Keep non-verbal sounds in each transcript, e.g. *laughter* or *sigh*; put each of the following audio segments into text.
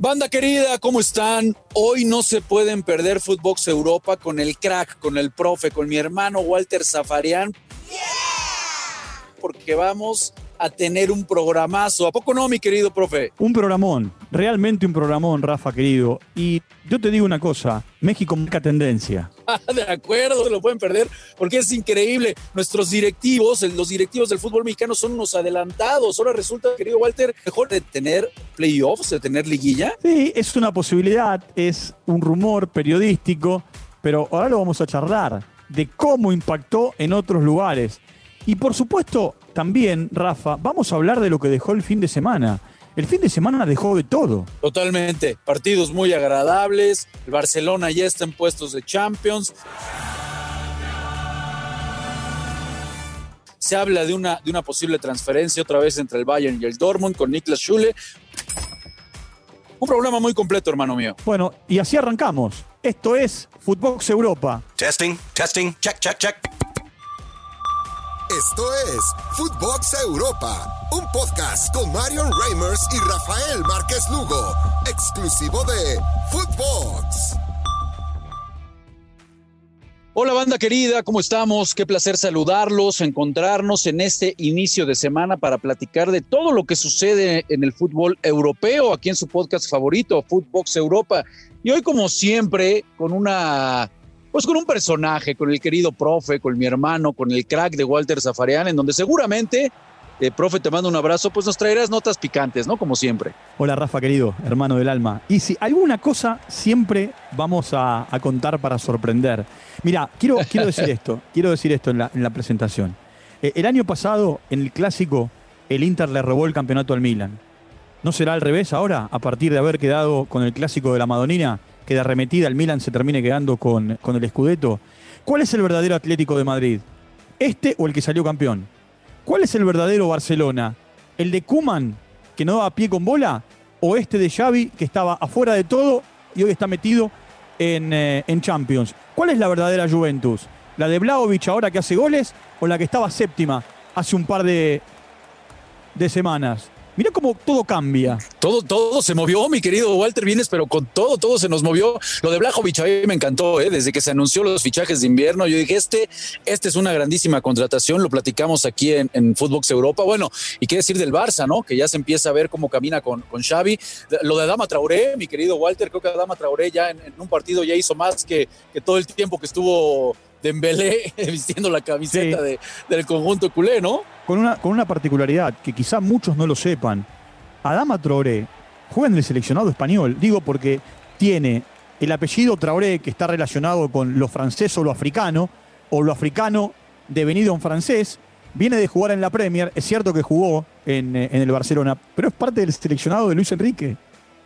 Banda querida, ¿cómo están? Hoy no se pueden perder Footbox Europa con el crack, con el profe, con mi hermano Walter Zafarian. Porque vamos a tener un programazo. ¿A poco no, mi querido profe? Un programón, realmente un programón, Rafa querido. Y yo te digo una cosa, México marca tendencia. *laughs* de acuerdo, se lo pueden perder porque es increíble. Nuestros directivos, los directivos del fútbol mexicano son unos adelantados. Ahora resulta, querido Walter, mejor de tener playoffs, de tener liguilla. Sí, es una posibilidad, es un rumor periodístico, pero ahora lo vamos a charlar de cómo impactó en otros lugares. Y por supuesto, también, Rafa, vamos a hablar de lo que dejó el fin de semana. El fin de semana dejó de todo. Totalmente. Partidos muy agradables. El Barcelona ya está en puestos de Champions. Se habla de una, de una posible transferencia otra vez entre el Bayern y el Dortmund con Niklas Schule. Un problema muy completo, hermano mío. Bueno, y así arrancamos. Esto es Footbox Europa. Testing, testing, check, check, check. Esto es Footbox Europa, un podcast con Marion Reimers y Rafael Márquez Lugo, exclusivo de Footbox. Hola banda querida, ¿cómo estamos? Qué placer saludarlos, encontrarnos en este inicio de semana para platicar de todo lo que sucede en el fútbol europeo, aquí en su podcast favorito, Footbox Europa. Y hoy como siempre, con una pues con un personaje, con el querido profe, con mi hermano, con el crack de Walter Zafarian, en donde seguramente, eh, profe, te mando un abrazo, pues nos traerás notas picantes, ¿no? Como siempre. Hola Rafa, querido, hermano del alma. Y si alguna cosa siempre vamos a, contar para sorprender. Mira, quiero, quiero decir esto, *laughs* quiero decir esto en la, presentación. Eh, el año pasado, en el clásico, el Inter le robó el campeonato al Milan. ¿No será al revés ahora, a partir de haber quedado con el clásico de la Madonina? Que de arremetida el Milan se termine quedando con, con el Scudetto. ¿Cuál es el verdadero Atlético de Madrid? ¿Este o el que salió campeón? ¿Cuál es el verdadero Barcelona? ¿El de Kuman, que no daba pie con bola? ¿O este de Xavi, que estaba afuera de todo y hoy está metido en, eh, en Champions? ¿Cuál es la verdadera Juventus? ¿La de Blaovic ahora que hace goles o la que estaba séptima hace un par de, de semanas? Mira cómo todo cambia. Todo, todo se movió, mi querido Walter Vienes, pero con todo, todo se nos movió. Lo de Blajovic a mí me encantó, ¿eh? desde que se anunció los fichajes de invierno. Yo dije, este, este es una grandísima contratación. Lo platicamos aquí en, en Footbox Europa. Bueno, y qué decir del Barça, ¿no? Que ya se empieza a ver cómo camina con, con Xavi. Lo de Adama Traoré, mi querido Walter, creo que Adama Traoré ya en, un partido ya hizo más que, que todo el tiempo que estuvo Dembélé *laughs* vistiendo la camiseta del conjunto culé, ¿no? Con una, con una particularidad que quizá muchos no lo sepan. Adama Traoré juega en el seleccionado español, digo porque tiene el apellido Traoré que está relacionado con lo francés o lo africano, o lo africano devenido en francés, viene de jugar en la Premier, es cierto que jugó en, eh, en el Barcelona, pero es parte del seleccionado de Luis Enrique.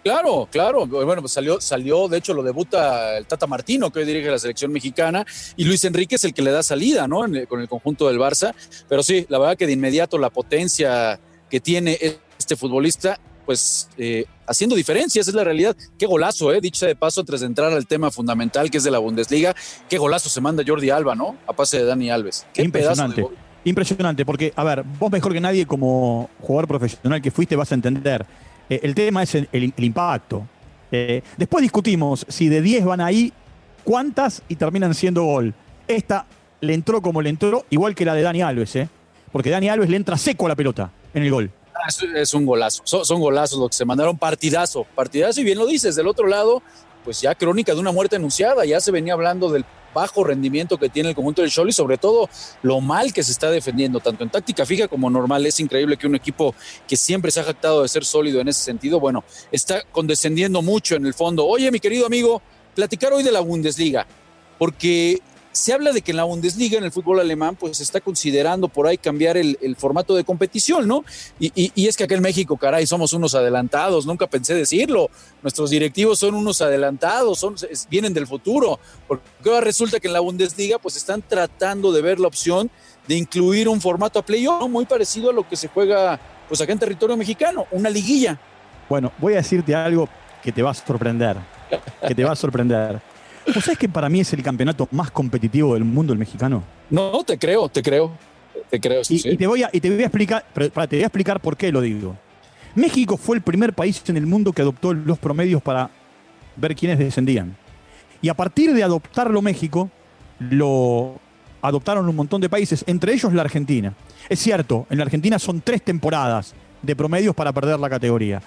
Claro, claro. Bueno, pues salió, salió, de hecho, lo debuta el Tata Martino, que hoy dirige la selección mexicana, y Luis Enrique es el que le da salida, ¿no? con el conjunto del Barça. Pero sí, la verdad que de inmediato la potencia que tiene este futbolista, pues eh, haciendo diferencias, es la realidad. Qué golazo, ¿eh? Dicha de paso, antes de entrar al tema fundamental que es de la Bundesliga, qué golazo se manda Jordi Alba, ¿no? A pase de Dani Alves. Qué Impresionante. Impresionante, porque, a ver, vos mejor que nadie como jugador profesional que fuiste vas a entender eh, el tema es el, impacto. Eh, después discutimos si de 10 van ahí, cuántas y terminan siendo gol. Esta le entró como le entró, igual que la de Dani Alves, ¿eh? Porque Dani Alves le entra seco a la pelota en el gol. Ah, es, un golazo, son, son, golazos los que se mandaron, partidazo, partidazo, y bien lo dices, del otro lado, pues ya crónica de una muerte anunciada, ya se venía hablando del bajo rendimiento que tiene el conjunto del Cholo y sobre todo lo mal que se está defendiendo, tanto en táctica fija como normal. Es increíble que un equipo que siempre se ha jactado de ser sólido en ese sentido, bueno, está condescendiendo mucho en el fondo. Oye, mi querido amigo, platicar hoy de la Bundesliga, porque se habla de que en la Bundesliga, en el fútbol alemán, pues se está considerando por ahí cambiar el, formato de competición, ¿no? Y, es que acá en México, caray, somos unos adelantados, nunca pensé decirlo. Nuestros directivos son unos adelantados, son, vienen del futuro. Porque ahora resulta que en la Bundesliga, pues están tratando de ver la opción de incluir un formato a playoff muy parecido a lo que se juega, pues acá en territorio mexicano, una liguilla. Bueno, voy a decirte algo que te va a sorprender, que te va a sorprender. ¿Vos sabés que para mí es el campeonato más competitivo del mundo el mexicano? No, te creo, te creo. Te creo, y, te voy a, y te voy a explicar, te voy a explicar por qué lo digo. México fue el primer país en el mundo que adoptó los promedios para ver quiénes descendían. Y a partir de adoptarlo México, lo adoptaron un montón de países, entre ellos la Argentina. Es cierto, en la Argentina son tres temporadas de promedios para perder la categoría.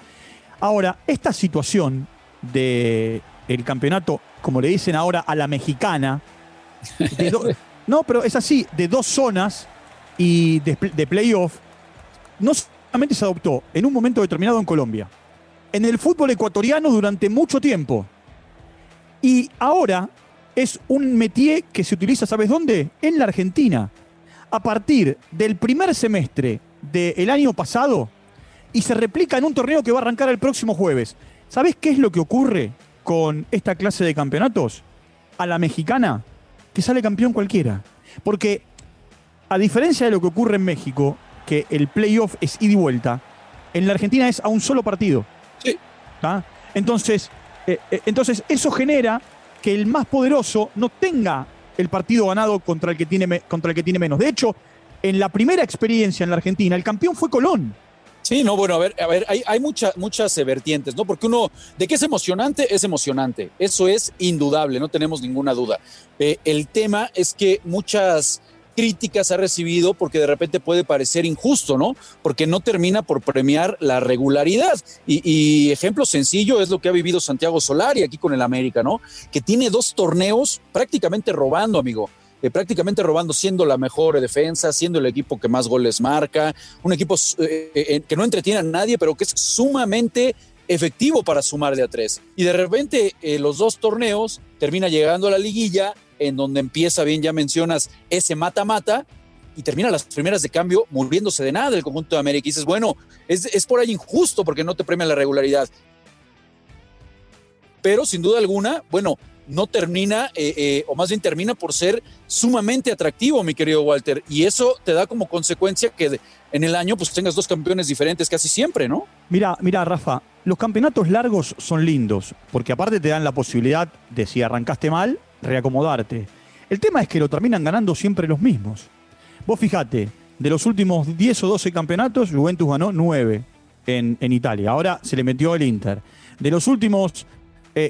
Ahora, esta situación del el campeonato, como le dicen ahora a la mexicana, *laughs* no, pero es así, de dos zonas y de, de playoff, no solamente se adoptó en un momento determinado en Colombia, en el fútbol ecuatoriano durante mucho tiempo. Y ahora es un métier que se utiliza, ¿sabes dónde? En la Argentina. A partir del primer semestre del año pasado y se replica en un torneo que va a arrancar el próximo jueves. ¿Sabes qué es lo que ocurre con esta clase de campeonatos? A la mexicana, que sale campeón cualquiera. Porque, a diferencia de lo que ocurre en México, que el playoff es ida y vuelta, en la Argentina es a un solo partido. Sí. ¿Ah? Entonces, eh, eh, entonces, eso genera que el más poderoso no tenga el partido ganado contra el que tiene, contra el que tiene menos. De hecho, en la primera experiencia en la Argentina, el campeón fue Colón. Sí, no, bueno, a ver, a ver, hay, hay muchas vertientes, ¿no? Porque uno, de qué es emocionante, es emocionante. Eso es indudable, no tenemos ninguna duda. Eh, el tema es que muchas críticas ha recibido porque de repente puede parecer injusto, ¿no? Porque no termina por premiar la regularidad. Y, ejemplo sencillo es lo que ha vivido Santiago Solari aquí con el América, ¿no? Que tiene dos torneos prácticamente robando, amigo. Eh, prácticamente robando, siendo la mejor defensa, siendo el equipo que más goles marca, un equipo eh, que no entretiene a nadie, pero que es sumamente efectivo para sumar de a tres. Y de repente eh, los dos torneos termina llegando a la liguilla en donde empieza bien, ya mencionas, ese mata-mata y termina las primeras de cambio muriéndose de nada el conjunto de América. Y dices, bueno, es, por ahí injusto porque no te premia la regularidad. Pero sin duda alguna, bueno, no termina, eh, eh, o más bien termina por ser sumamente atractivo, mi querido Walter. Y eso te da como consecuencia que en el año pues tengas dos campeones diferentes casi siempre, ¿no? Mira, mira, Rafa, los campeonatos largos son lindos, porque aparte te dan la posibilidad de si arrancaste mal, reacomodarte. El tema es que lo terminan ganando siempre los mismos. Vos fijate, de los últimos 10 o 12 campeonatos, Juventus ganó 9 en, Italia. Ahora se le metió el Inter. De los últimos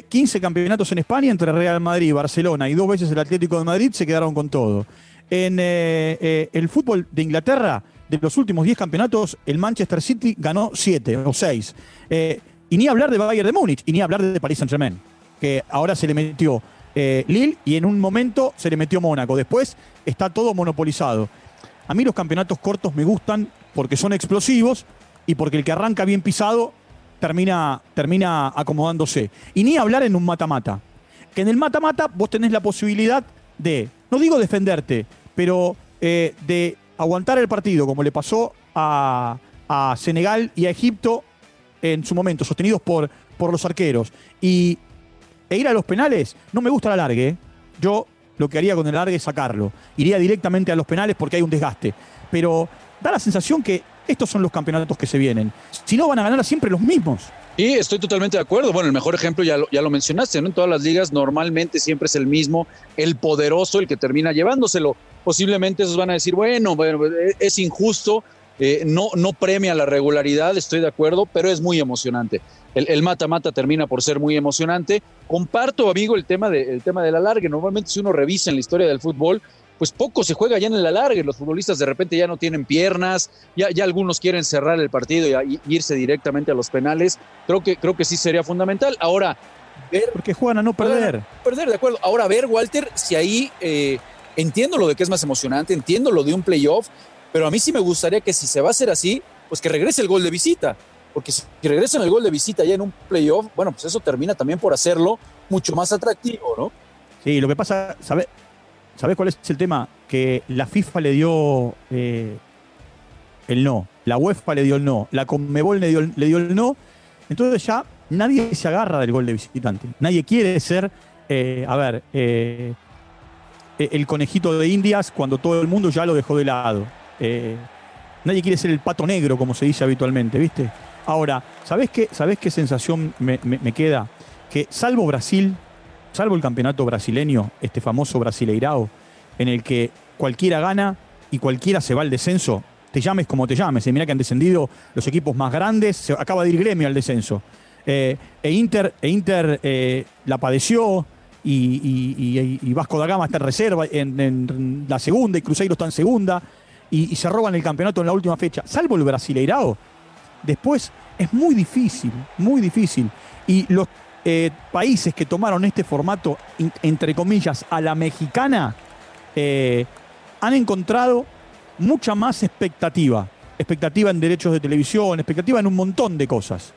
15 eh, campeonatos en España, entre Real Madrid, Barcelona y dos veces el Atlético de Madrid, se quedaron con todo. En eh, eh, el fútbol de Inglaterra, de los últimos 10 campeonatos, el Manchester City ganó 7 o 6. y ni hablar de Bayern de Múnich, y ni hablar de Paris Saint-Germain, que ahora se le metió eh, Lille y en un momento se le metió Mónaco. Después está todo monopolizado. A mí los campeonatos cortos me gustan porque son explosivos y porque el que arranca bien pisado termina, termina acomodándose. Y ni hablar en un mata-mata. Que en el mata-mata vos tenés la posibilidad de, no digo defenderte, pero eh, de aguantar el partido, como le pasó a, Senegal y a Egipto en su momento, sostenidos por, por los arqueros. Y e ir a los penales, no me gusta la largue. ¿eh? Yo lo que haría con el largue es sacarlo. Iría directamente a los penales porque hay un desgaste. Pero da la sensación que estos son los campeonatos que se vienen. Si no, van a ganar siempre los mismos. Sí, estoy totalmente de acuerdo. Bueno, el mejor ejemplo ya lo, ya lo mencionaste, ¿no? En todas las ligas normalmente siempre es el mismo, el poderoso, el que termina llevándoselo. Posiblemente esos van a decir, bueno, bueno es injusto, eh, no, no premia la regularidad, estoy de acuerdo, pero es muy emocionante. El mata-mata termina por ser muy emocionante. Comparto, amigo, el tema, de, el tema del alargue. Normalmente si uno revisa en la historia del fútbol, pues poco se juega ya en el alargue. Los futbolistas de repente ya no tienen piernas, ya, ya algunos quieren cerrar el partido y, irse directamente a los penales. Creo que, creo que sí sería fundamental. Ahora, ver... Porque juegan a no perder. Perder, de acuerdo. Ahora, ver, Walter, si ahí... Eh, entiendo lo de que es más emocionante, entiendo lo de un playoff, pero a mí sí me gustaría que si se va a hacer así, pues que regrese el gol de visita. Porque si regresan el gol de visita ya en un playoff, bueno, pues eso termina también por hacerlo mucho más atractivo, ¿no? Sí, lo que pasa, ¿sabes sabe cuál es el tema? Que la FIFA le dio eh, el no, la UEFA le dio el no, la Conmebol le dio, le dio el no, entonces ya nadie se agarra del gol de visitante. Nadie quiere ser, eh, a ver, eh, el conejito de Indias cuando todo el mundo ya lo dejó de lado. Nadie quiere ser el pato negro, como se dice habitualmente, ¿viste? Ahora, ¿sabés qué, qué sensación me, queda? Que salvo Brasil, salvo el campeonato brasileño, este famoso Brasileirao, en el que cualquiera gana y cualquiera se va al descenso, te llames como te llames. Mira que han descendido los equipos más grandes, se acaba de ir gremio al descenso. e Inter, e Inter la padeció, y, Vasco da Gama está en reserva en, la segunda y Cruzeiro está en segunda y, se roban el campeonato en la última fecha, salvo el Brasileirao, después es muy difícil, muy difícil. Y los eh, países que tomaron este formato, entre comillas, a la mexicana, eh, han encontrado mucha más expectativa. Expectativa en derechos de televisión, expectativa en un montón de cosas.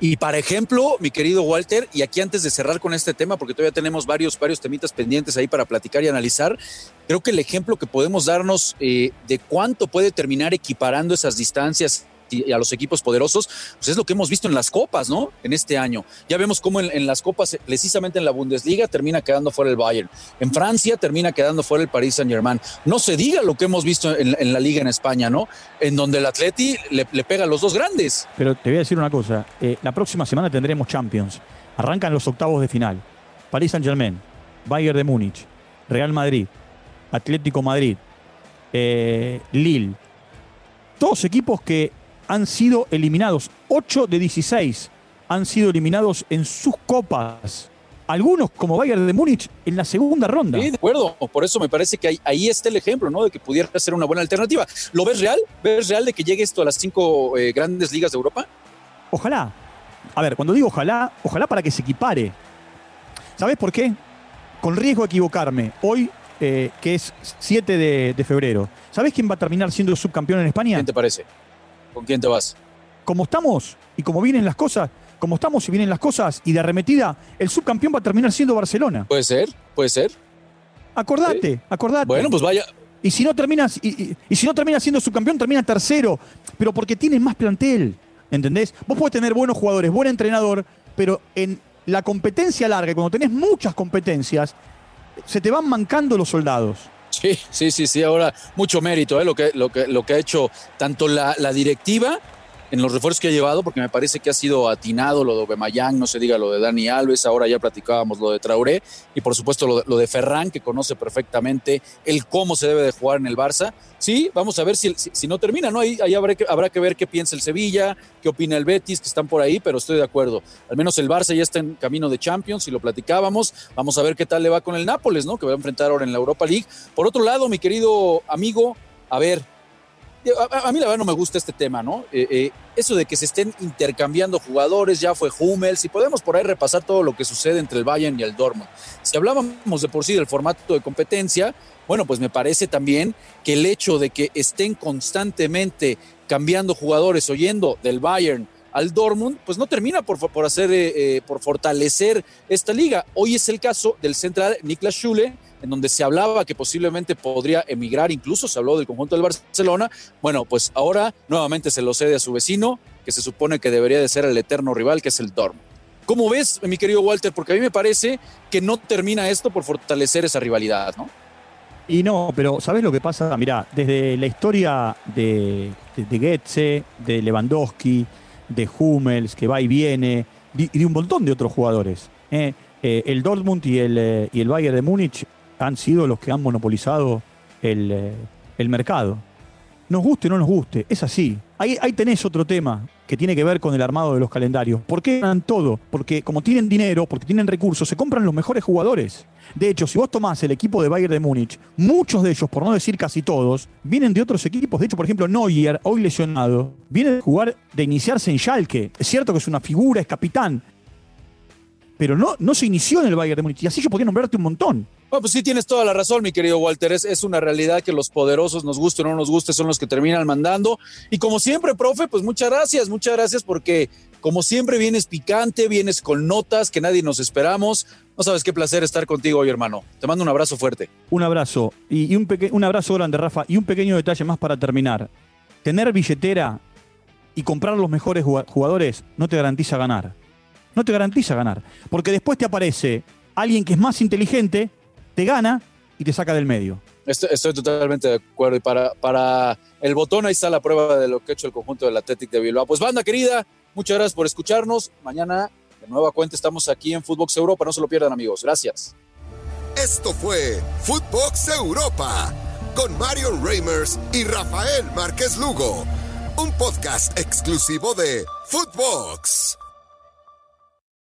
Y para ejemplo, mi querido Walter, y aquí antes de cerrar con este tema, porque todavía tenemos varios, varios temitas pendientes ahí para platicar y analizar, creo que el ejemplo que podemos darnos eh, de cuánto puede terminar equiparando esas distancias y a los equipos poderosos, pues es lo que hemos visto en las copas, ¿no? En este año. Ya vemos cómo en, las copas, precisamente en la Bundesliga, termina quedando fuera el Bayern. En Francia termina quedando fuera el Paris Saint Germain. No se diga lo que hemos visto en, la liga en España, ¿no? En donde el Atleti le, pega a los dos grandes. Pero te voy a decir una cosa, eh, la próxima semana tendremos Champions. Arrancan los octavos de final. Paris Saint Germain, Bayern de Múnich, Real Madrid, Atlético Madrid, eh, Lille. Todos equipos que han sido eliminados. 8 de 16 han sido eliminados en sus copas. Algunos, como Bayern de Múnich, en la segunda ronda. Sí, de acuerdo. Por eso me parece que ahí, está el ejemplo, ¿no? De que pudiera ser una buena alternativa. ¿Lo ves real? ¿Ves real de que llegue esto a las cinco eh, grandes ligas de Europa? Ojalá. A ver, cuando digo ojalá, ojalá para que se equipare. ¿Sabes por qué? Con riesgo de equivocarme. Hoy, eh, que es 7 de, de febrero, ¿sabes quién va a terminar siendo subcampeón en España? ¿Quién te parece? ¿Con quién te vas? Como estamos y como vienen las cosas, como estamos y vienen las cosas, y de arremetida, el subcampeón va a terminar siendo Barcelona. Puede ser, puede ser. Acordate, acordate. Bueno, pues vaya. Y si no terminas, y, si no termina siendo subcampeón, termina tercero. Pero porque tienes más plantel. ¿Entendés? Vos podés tener buenos jugadores, buen entrenador, pero en la competencia larga, cuando tenés muchas competencias, se te van mancando los soldados. Sí, sí, sí, sí. Ahora, mucho mérito, ¿eh? lo, que, lo, que, lo que ha hecho tanto la, la directiva en los refuerzos que ha llevado, porque me parece que ha sido atinado lo de Obemayán, no se diga lo de Dani Alves, ahora ya platicábamos lo de Traoré, y por supuesto lo de, Ferran, que conoce perfectamente el cómo se debe de jugar en el Barça. Sí, vamos a ver si, si, no termina, ¿no? Ahí, ahí habrá, que, habrá que ver qué piensa el Sevilla, qué opina el Betis, que están por ahí, pero estoy de acuerdo. Al menos el Barça ya está en camino de Champions, y lo platicábamos. Vamos a ver qué tal le va con el Nápoles, ¿no? Que va a enfrentar ahora en la Europa League. Por otro lado, mi querido amigo, a ver, a, mí la verdad no me gusta este tema, ¿no? Eh, eh, eso de que se estén intercambiando jugadores, ya fue Hummels, y podemos por ahí repasar todo lo que sucede entre el Bayern y el Dortmund. Si hablábamos de por sí del formato de competencia, bueno, pues me parece también que el hecho de que estén constantemente cambiando jugadores, oyendo del Bayern al Dortmund, pues no termina por, por hacer, eh, por fortalecer esta liga. Hoy es el caso del central Niklas Schule, en donde se hablaba que posiblemente podría emigrar, incluso se habló del conjunto del Barcelona. Bueno, pues ahora nuevamente se lo cede a su vecino, que se supone que debería de ser el eterno rival, que es el Dortmund. ¿Cómo ves, mi querido Walter? Porque a mí me parece que no termina esto por fortalecer esa rivalidad, ¿no? Y no, pero ¿sabes lo que pasa? Mirá, desde la historia de, de, Goetze, de Lewandowski, de Hummels, que va y viene, y de un montón de otros jugadores. ¿eh? Eh, el Dortmund y el, eh, y el Bayern de Múnich han sido los que han monopolizado eh, el, mercado. Nos guste o no nos guste, es así. Ahí, tenés otro tema que tiene que ver con el armado de los calendarios. ¿Por qué ganan todo? Porque como tienen dinero, porque tienen recursos, se compran los mejores jugadores. De hecho, si vos tomás el equipo de Bayern de Múnich, muchos de ellos, por no decir casi todos, vienen de otros equipos. De hecho, por ejemplo, Neuer, hoy lesionado, viene de jugar, de iniciarse en Schalke. Es cierto que es una figura, es capitán, pero no, no se inició en el Bayern de Múnich. Y así yo podría nombrarte un montón. Bueno, pues sí tienes toda la razón, mi querido Walter. Es, es, una realidad que los poderosos, nos guste o no nos guste, son los que terminan mandando. Y como siempre, profe, pues muchas gracias, muchas gracias porque como siempre vienes picante, vienes con notas que nadie nos esperamos. No sabes qué placer estar contigo hoy, hermano. Te mando un abrazo fuerte. Un abrazo. Y, un, un abrazo grande, Rafa. Y un pequeño detalle más para terminar. Tener billetera y comprar los mejores jugadores no te garantiza ganar. No te garantiza ganar. Porque después te aparece alguien que es más inteligente te gana y te saca del medio. Estoy, totalmente de acuerdo. Y para, para el botón, ahí está la prueba de lo que ha hecho el conjunto del Athletic de Bilbao. Pues banda querida, muchas gracias por escucharnos. Mañana, de nueva cuenta, estamos aquí en Footbox Europa. No se lo pierdan, amigos. Gracias. Esto fue Footbox Europa con Marion Reimers y Rafael Márquez Lugo. Un podcast exclusivo de Footbox.